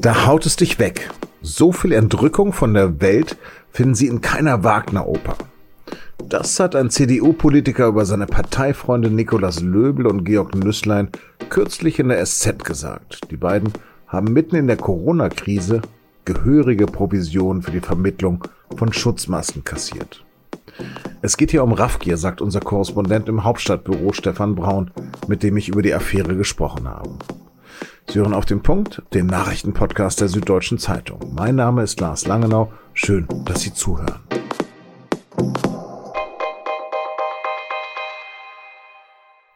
Da haut es dich weg. So viel Entrückung von der Welt finden Sie in keiner Wagner-Oper. Das hat ein CDU-Politiker über seine Parteifreunde Nikolaus Löbel und Georg Nüßlein kürzlich in der SZ gesagt. Die beiden haben mitten in der Corona-Krise gehörige Provisionen für die Vermittlung von Schutzmasken kassiert. Es geht hier um Raffgier, sagt unser Korrespondent im Hauptstadtbüro Stefan Braun, mit dem ich über die Affäre gesprochen habe. Sie hören auf den Punkt, den Nachrichtenpodcast der Süddeutschen Zeitung. Mein Name ist Lars Langenau. Schön, dass Sie zuhören.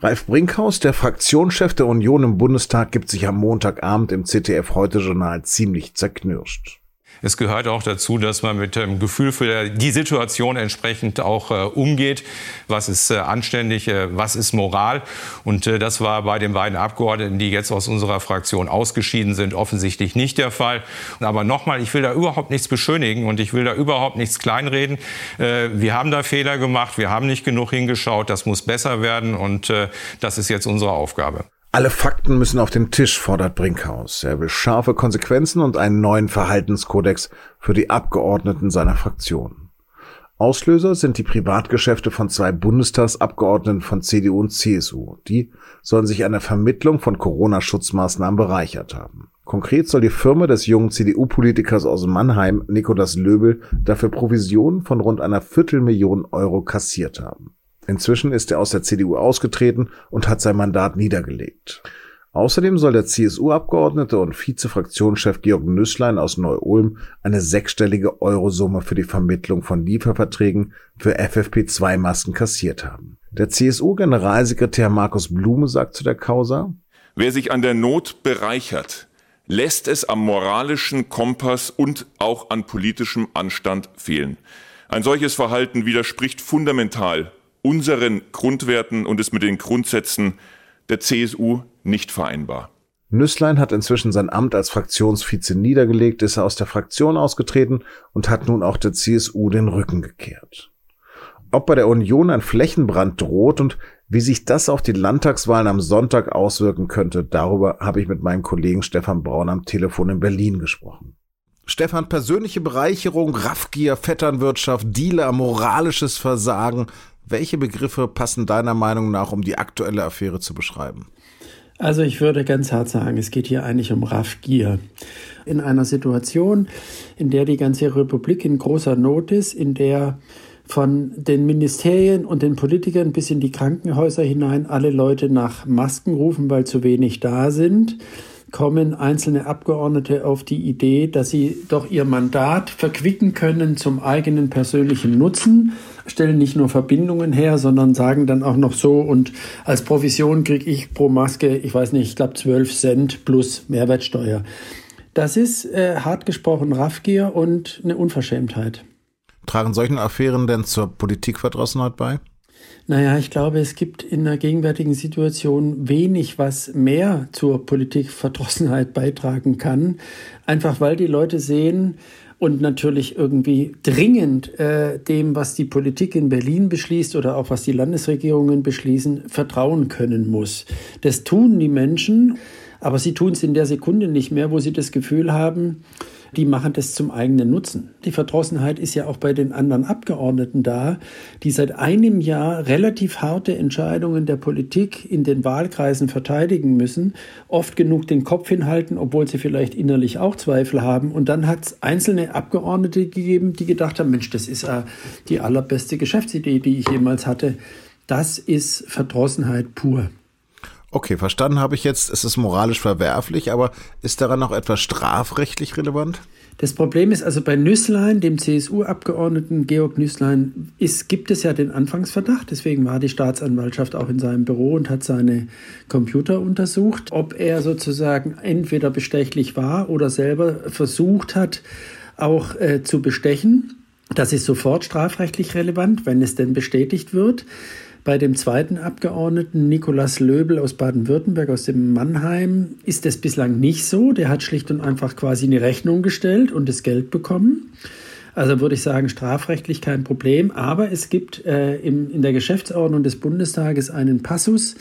Ralf Brinkhaus, der Fraktionschef der Union im Bundestag, gibt sich am Montagabend im ZDF Heute Journal ziemlich zerknirscht. Es gehört auch dazu, dass man mit dem Gefühl für die Situation entsprechend auch äh, umgeht. Was ist äh, anständig, äh, was ist Moral? Und äh, das war bei den beiden Abgeordneten, die jetzt aus unserer Fraktion ausgeschieden sind, offensichtlich nicht der Fall. Aber nochmal, ich will da überhaupt nichts beschönigen und ich will da überhaupt nichts kleinreden. Äh, wir haben da Fehler gemacht, wir haben nicht genug hingeschaut, das muss besser werden und äh, das ist jetzt unsere Aufgabe. Alle Fakten müssen auf den Tisch, fordert Brinkhaus. Er will scharfe Konsequenzen und einen neuen Verhaltenskodex für die Abgeordneten seiner Fraktion. Auslöser sind die Privatgeschäfte von zwei Bundestagsabgeordneten von CDU und CSU. Die sollen sich an der Vermittlung von Corona-Schutzmaßnahmen bereichert haben. Konkret soll die Firma des jungen CDU-Politikers aus Mannheim, Nikolaus Löbel, dafür Provisionen von rund einer Viertelmillion Euro kassiert haben. Inzwischen ist er aus der CDU ausgetreten und hat sein Mandat niedergelegt. Außerdem soll der CSU-Abgeordnete und Vize-Fraktionschef Georg Nüßlein aus Neu-Ulm eine sechsstellige Eurosumme für die Vermittlung von Lieferverträgen für FFP2-Masken kassiert haben. Der CSU-Generalsekretär Markus Blume sagt zu der Causa, Wer sich an der Not bereichert, lässt es am moralischen Kompass und auch an politischem Anstand fehlen. Ein solches Verhalten widerspricht fundamental unseren Grundwerten und ist mit den Grundsätzen der CSU nicht vereinbar. Nüßlein hat inzwischen sein Amt als Fraktionsvize niedergelegt, ist er aus der Fraktion ausgetreten und hat nun auch der CSU den Rücken gekehrt. Ob bei der Union ein Flächenbrand droht und wie sich das auf die Landtagswahlen am Sonntag auswirken könnte, darüber habe ich mit meinem Kollegen Stefan Braun am Telefon in Berlin gesprochen. Stefan, persönliche Bereicherung, Raffgier, Vetternwirtschaft, Dealer, moralisches Versagen. Welche Begriffe passen deiner Meinung nach, um die aktuelle Affäre zu beschreiben? Also ich würde ganz hart sagen, es geht hier eigentlich um Raffgier. In einer Situation, in der die ganze Republik in großer Not ist, in der von den Ministerien und den Politikern bis in die Krankenhäuser hinein alle Leute nach Masken rufen, weil zu wenig da sind, kommen einzelne Abgeordnete auf die Idee, dass sie doch ihr Mandat verquicken können zum eigenen persönlichen Nutzen stellen nicht nur Verbindungen her, sondern sagen dann auch noch so und als Provision kriege ich pro Maske, ich weiß nicht, ich glaube 12 Cent plus Mehrwertsteuer. Das ist äh, hart gesprochen Raffgier und eine Unverschämtheit. Tragen solchen Affären denn zur Politikverdrossenheit bei? Naja, ich glaube, es gibt in der gegenwärtigen Situation wenig, was mehr zur Politikverdrossenheit beitragen kann. Einfach weil die Leute sehen, und natürlich irgendwie dringend äh, dem, was die Politik in Berlin beschließt oder auch was die Landesregierungen beschließen, vertrauen können muss. Das tun die Menschen, aber sie tun es in der Sekunde nicht mehr, wo sie das Gefühl haben, die machen das zum eigenen Nutzen. Die Verdrossenheit ist ja auch bei den anderen Abgeordneten da, die seit einem Jahr relativ harte Entscheidungen der Politik in den Wahlkreisen verteidigen müssen, oft genug den Kopf hinhalten, obwohl sie vielleicht innerlich auch Zweifel haben. Und dann hat es einzelne Abgeordnete gegeben, die gedacht haben, Mensch, das ist äh, die allerbeste Geschäftsidee, die ich jemals hatte. Das ist Verdrossenheit pur. Okay, verstanden habe ich jetzt, es ist moralisch verwerflich, aber ist daran noch etwas strafrechtlich relevant? Das Problem ist also bei Nüßlein, dem CSU-Abgeordneten Georg Nüßlein, ist, gibt es ja den Anfangsverdacht. Deswegen war die Staatsanwaltschaft auch in seinem Büro und hat seine Computer untersucht, ob er sozusagen entweder bestechlich war oder selber versucht hat, auch äh, zu bestechen. Das ist sofort strafrechtlich relevant, wenn es denn bestätigt wird. Bei dem zweiten Abgeordneten, Nikolaus Löbel aus Baden-Württemberg, aus dem Mannheim, ist es bislang nicht so. Der hat schlicht und einfach quasi eine Rechnung gestellt und das Geld bekommen. Also würde ich sagen, strafrechtlich kein Problem. Aber es gibt äh, im, in der Geschäftsordnung des Bundestages einen Passus,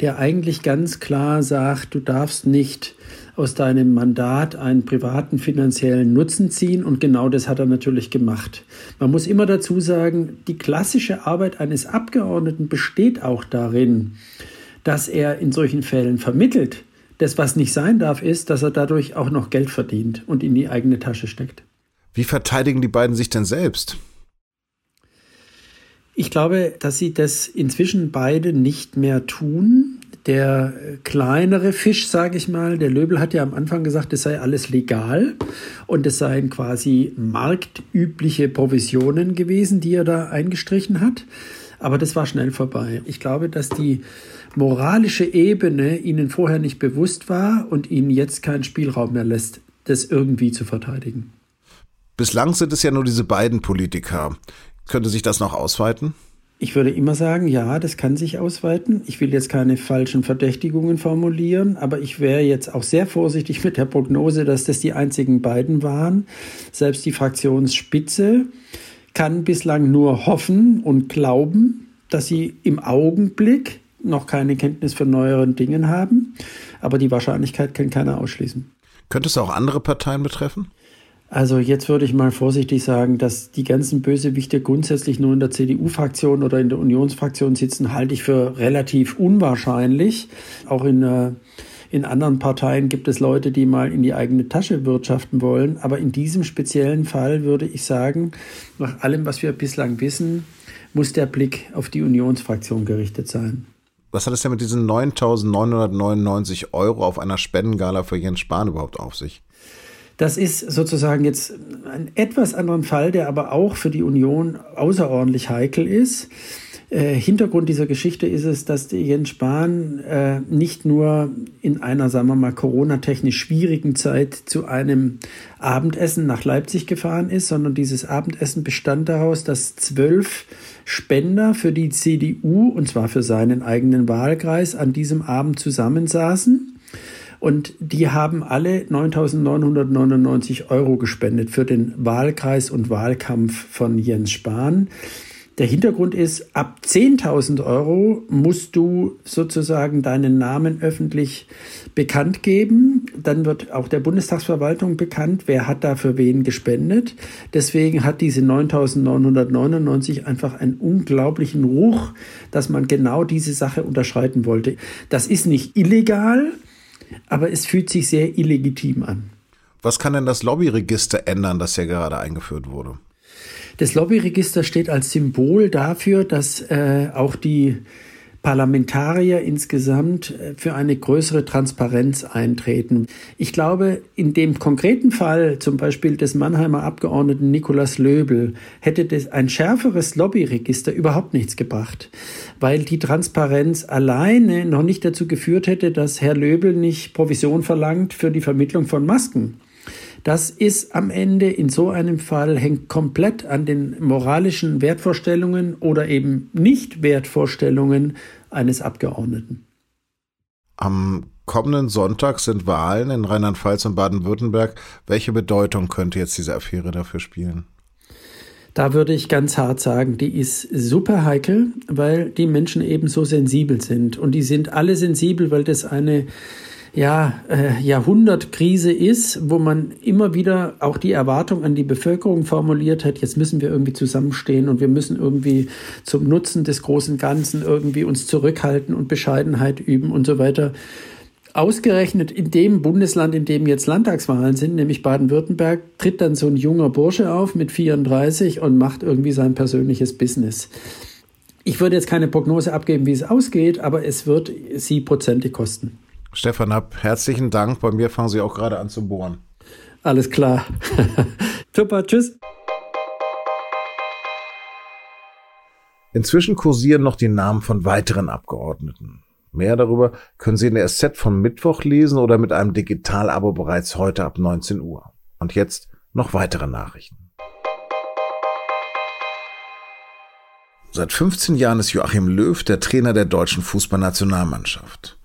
der eigentlich ganz klar sagt, du darfst nicht aus deinem Mandat einen privaten finanziellen Nutzen ziehen. Und genau das hat er natürlich gemacht. Man muss immer dazu sagen, die klassische Arbeit eines Abgeordneten besteht auch darin, dass er in solchen Fällen vermittelt. Das, was nicht sein darf, ist, dass er dadurch auch noch Geld verdient und in die eigene Tasche steckt. Wie verteidigen die beiden sich denn selbst? Ich glaube, dass sie das inzwischen beide nicht mehr tun. Der kleinere Fisch, sage ich mal, der Löbel hat ja am Anfang gesagt, es sei alles legal und es seien quasi marktübliche Provisionen gewesen, die er da eingestrichen hat. Aber das war schnell vorbei. Ich glaube, dass die moralische Ebene ihnen vorher nicht bewusst war und ihnen jetzt keinen Spielraum mehr lässt, das irgendwie zu verteidigen. Bislang sind es ja nur diese beiden Politiker. Könnte sich das noch ausweiten? Ich würde immer sagen, ja, das kann sich ausweiten. Ich will jetzt keine falschen Verdächtigungen formulieren, aber ich wäre jetzt auch sehr vorsichtig mit der Prognose, dass das die einzigen beiden waren. Selbst die Fraktionsspitze kann bislang nur hoffen und glauben, dass sie im Augenblick noch keine Kenntnis von neueren Dingen haben. Aber die Wahrscheinlichkeit kann keiner ausschließen. Könnte es auch andere Parteien betreffen? Also jetzt würde ich mal vorsichtig sagen, dass die ganzen Bösewichte grundsätzlich nur in der CDU-Fraktion oder in der Unionsfraktion sitzen, halte ich für relativ unwahrscheinlich. Auch in, äh, in anderen Parteien gibt es Leute, die mal in die eigene Tasche wirtschaften wollen. Aber in diesem speziellen Fall würde ich sagen, nach allem, was wir bislang wissen, muss der Blick auf die Unionsfraktion gerichtet sein. Was hat es denn mit diesen 9.999 Euro auf einer Spendengala für Jens Spahn überhaupt auf sich? Das ist sozusagen jetzt ein etwas anderen Fall, der aber auch für die Union außerordentlich heikel ist. Äh, Hintergrund dieser Geschichte ist es, dass Jens Spahn äh, nicht nur in einer, sagen wir mal, Corona-technisch schwierigen Zeit zu einem Abendessen nach Leipzig gefahren ist, sondern dieses Abendessen bestand daraus, dass zwölf Spender für die CDU, und zwar für seinen eigenen Wahlkreis, an diesem Abend zusammensaßen und die haben alle 9.999 Euro gespendet für den Wahlkreis und Wahlkampf von Jens Spahn. Der Hintergrund ist, ab 10.000 Euro musst du sozusagen deinen Namen öffentlich bekannt geben. Dann wird auch der Bundestagsverwaltung bekannt, wer hat da für wen gespendet. Deswegen hat diese 9.999 einfach einen unglaublichen Ruch, dass man genau diese Sache unterschreiten wollte. Das ist nicht illegal, aber es fühlt sich sehr illegitim an. Was kann denn das Lobbyregister ändern, das ja gerade eingeführt wurde? Das Lobbyregister steht als Symbol dafür, dass äh, auch die Parlamentarier insgesamt äh, für eine größere Transparenz eintreten. Ich glaube, in dem konkreten Fall zum Beispiel des Mannheimer Abgeordneten Nikolaus Löbel hätte das ein schärferes Lobbyregister überhaupt nichts gebracht, weil die Transparenz alleine noch nicht dazu geführt hätte, dass Herr Löbel nicht Provision verlangt für die Vermittlung von Masken. Das ist am Ende in so einem Fall hängt komplett an den moralischen Wertvorstellungen oder eben nicht Wertvorstellungen eines Abgeordneten. Am kommenden Sonntag sind Wahlen in Rheinland-Pfalz und Baden-Württemberg. Welche Bedeutung könnte jetzt diese Affäre dafür spielen? Da würde ich ganz hart sagen, die ist super heikel, weil die Menschen eben so sensibel sind. Und die sind alle sensibel, weil das eine ja, äh, Jahrhundertkrise ist, wo man immer wieder auch die Erwartung an die Bevölkerung formuliert hat, jetzt müssen wir irgendwie zusammenstehen und wir müssen irgendwie zum Nutzen des großen Ganzen irgendwie uns zurückhalten und Bescheidenheit üben und so weiter. Ausgerechnet in dem Bundesland, in dem jetzt Landtagswahlen sind, nämlich Baden-Württemberg, tritt dann so ein junger Bursche auf mit 34 und macht irgendwie sein persönliches Business. Ich würde jetzt keine Prognose abgeben, wie es ausgeht, aber es wird sie Prozente kosten. Stefan Happ, herzlichen Dank. Bei mir fangen Sie auch gerade an zu bohren. Alles klar. Super, tschüss. Inzwischen kursieren noch die Namen von weiteren Abgeordneten. Mehr darüber können Sie in der SZ vom Mittwoch lesen oder mit einem Digital-Abo bereits heute ab 19 Uhr. Und jetzt noch weitere Nachrichten. Seit 15 Jahren ist Joachim Löw der Trainer der deutschen Fußballnationalmannschaft.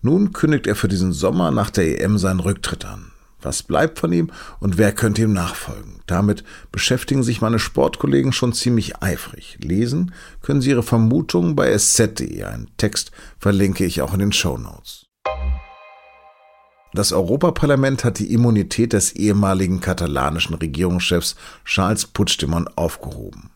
Nun kündigt er für diesen Sommer nach der EM seinen Rücktritt an. Was bleibt von ihm und wer könnte ihm nachfolgen? Damit beschäftigen sich meine Sportkollegen schon ziemlich eifrig. Lesen können sie ihre Vermutungen bei sz.de. Einen Text verlinke ich auch in den Show Notes. Das Europaparlament hat die Immunität des ehemaligen katalanischen Regierungschefs Charles Puigdemont aufgehoben.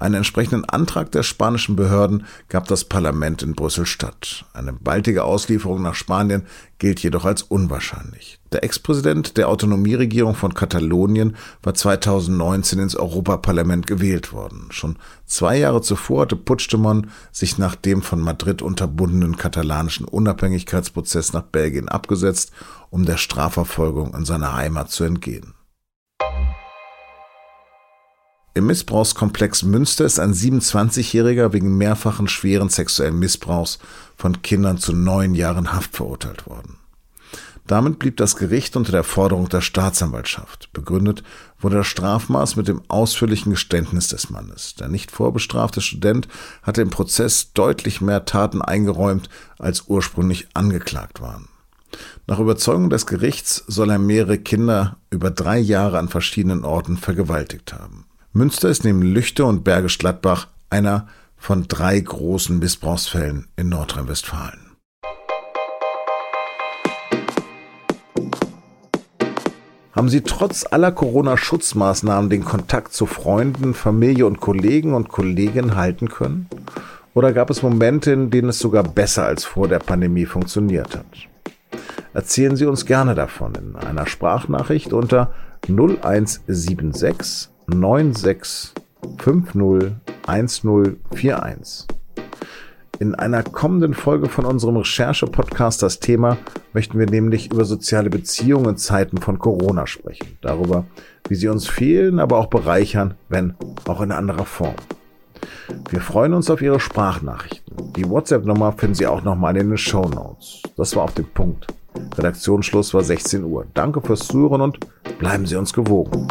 Einen entsprechenden Antrag der spanischen Behörden gab das Parlament in Brüssel statt. Eine baldige Auslieferung nach Spanien gilt jedoch als unwahrscheinlich. Der Ex-Präsident der Autonomieregierung von Katalonien war 2019 ins Europaparlament gewählt worden. Schon zwei Jahre zuvor hatte Puigdemont sich nach dem von Madrid unterbundenen katalanischen Unabhängigkeitsprozess nach Belgien abgesetzt, um der Strafverfolgung in seiner Heimat zu entgehen. Im Missbrauchskomplex Münster ist ein 27-Jähriger wegen mehrfachen schweren sexuellen Missbrauchs von Kindern zu neun Jahren Haft verurteilt worden. Damit blieb das Gericht unter der Forderung der Staatsanwaltschaft. Begründet wurde das Strafmaß mit dem ausführlichen Geständnis des Mannes. Der nicht vorbestrafte Student hatte im Prozess deutlich mehr Taten eingeräumt, als ursprünglich angeklagt waren. Nach Überzeugung des Gerichts soll er mehrere Kinder über drei Jahre an verschiedenen Orten vergewaltigt haben. Münster ist neben Lüchte und Bergisch Gladbach einer von drei großen Missbrauchsfällen in Nordrhein-Westfalen. Haben Sie trotz aller Corona-Schutzmaßnahmen den Kontakt zu Freunden, Familie und Kollegen und Kolleginnen halten können? Oder gab es Momente, in denen es sogar besser als vor der Pandemie funktioniert hat? Erzählen Sie uns gerne davon in einer Sprachnachricht unter 0176 96501041. In einer kommenden Folge von unserem Recherche-Podcast Das Thema möchten wir nämlich über soziale Beziehungen in Zeiten von Corona sprechen. Darüber, wie sie uns fehlen, aber auch bereichern, wenn auch in anderer Form. Wir freuen uns auf Ihre Sprachnachrichten. Die WhatsApp-Nummer finden Sie auch nochmal in den Show Notes. Das war auf den Punkt. Redaktionsschluss war 16 Uhr. Danke fürs Zuhören und bleiben Sie uns gewogen.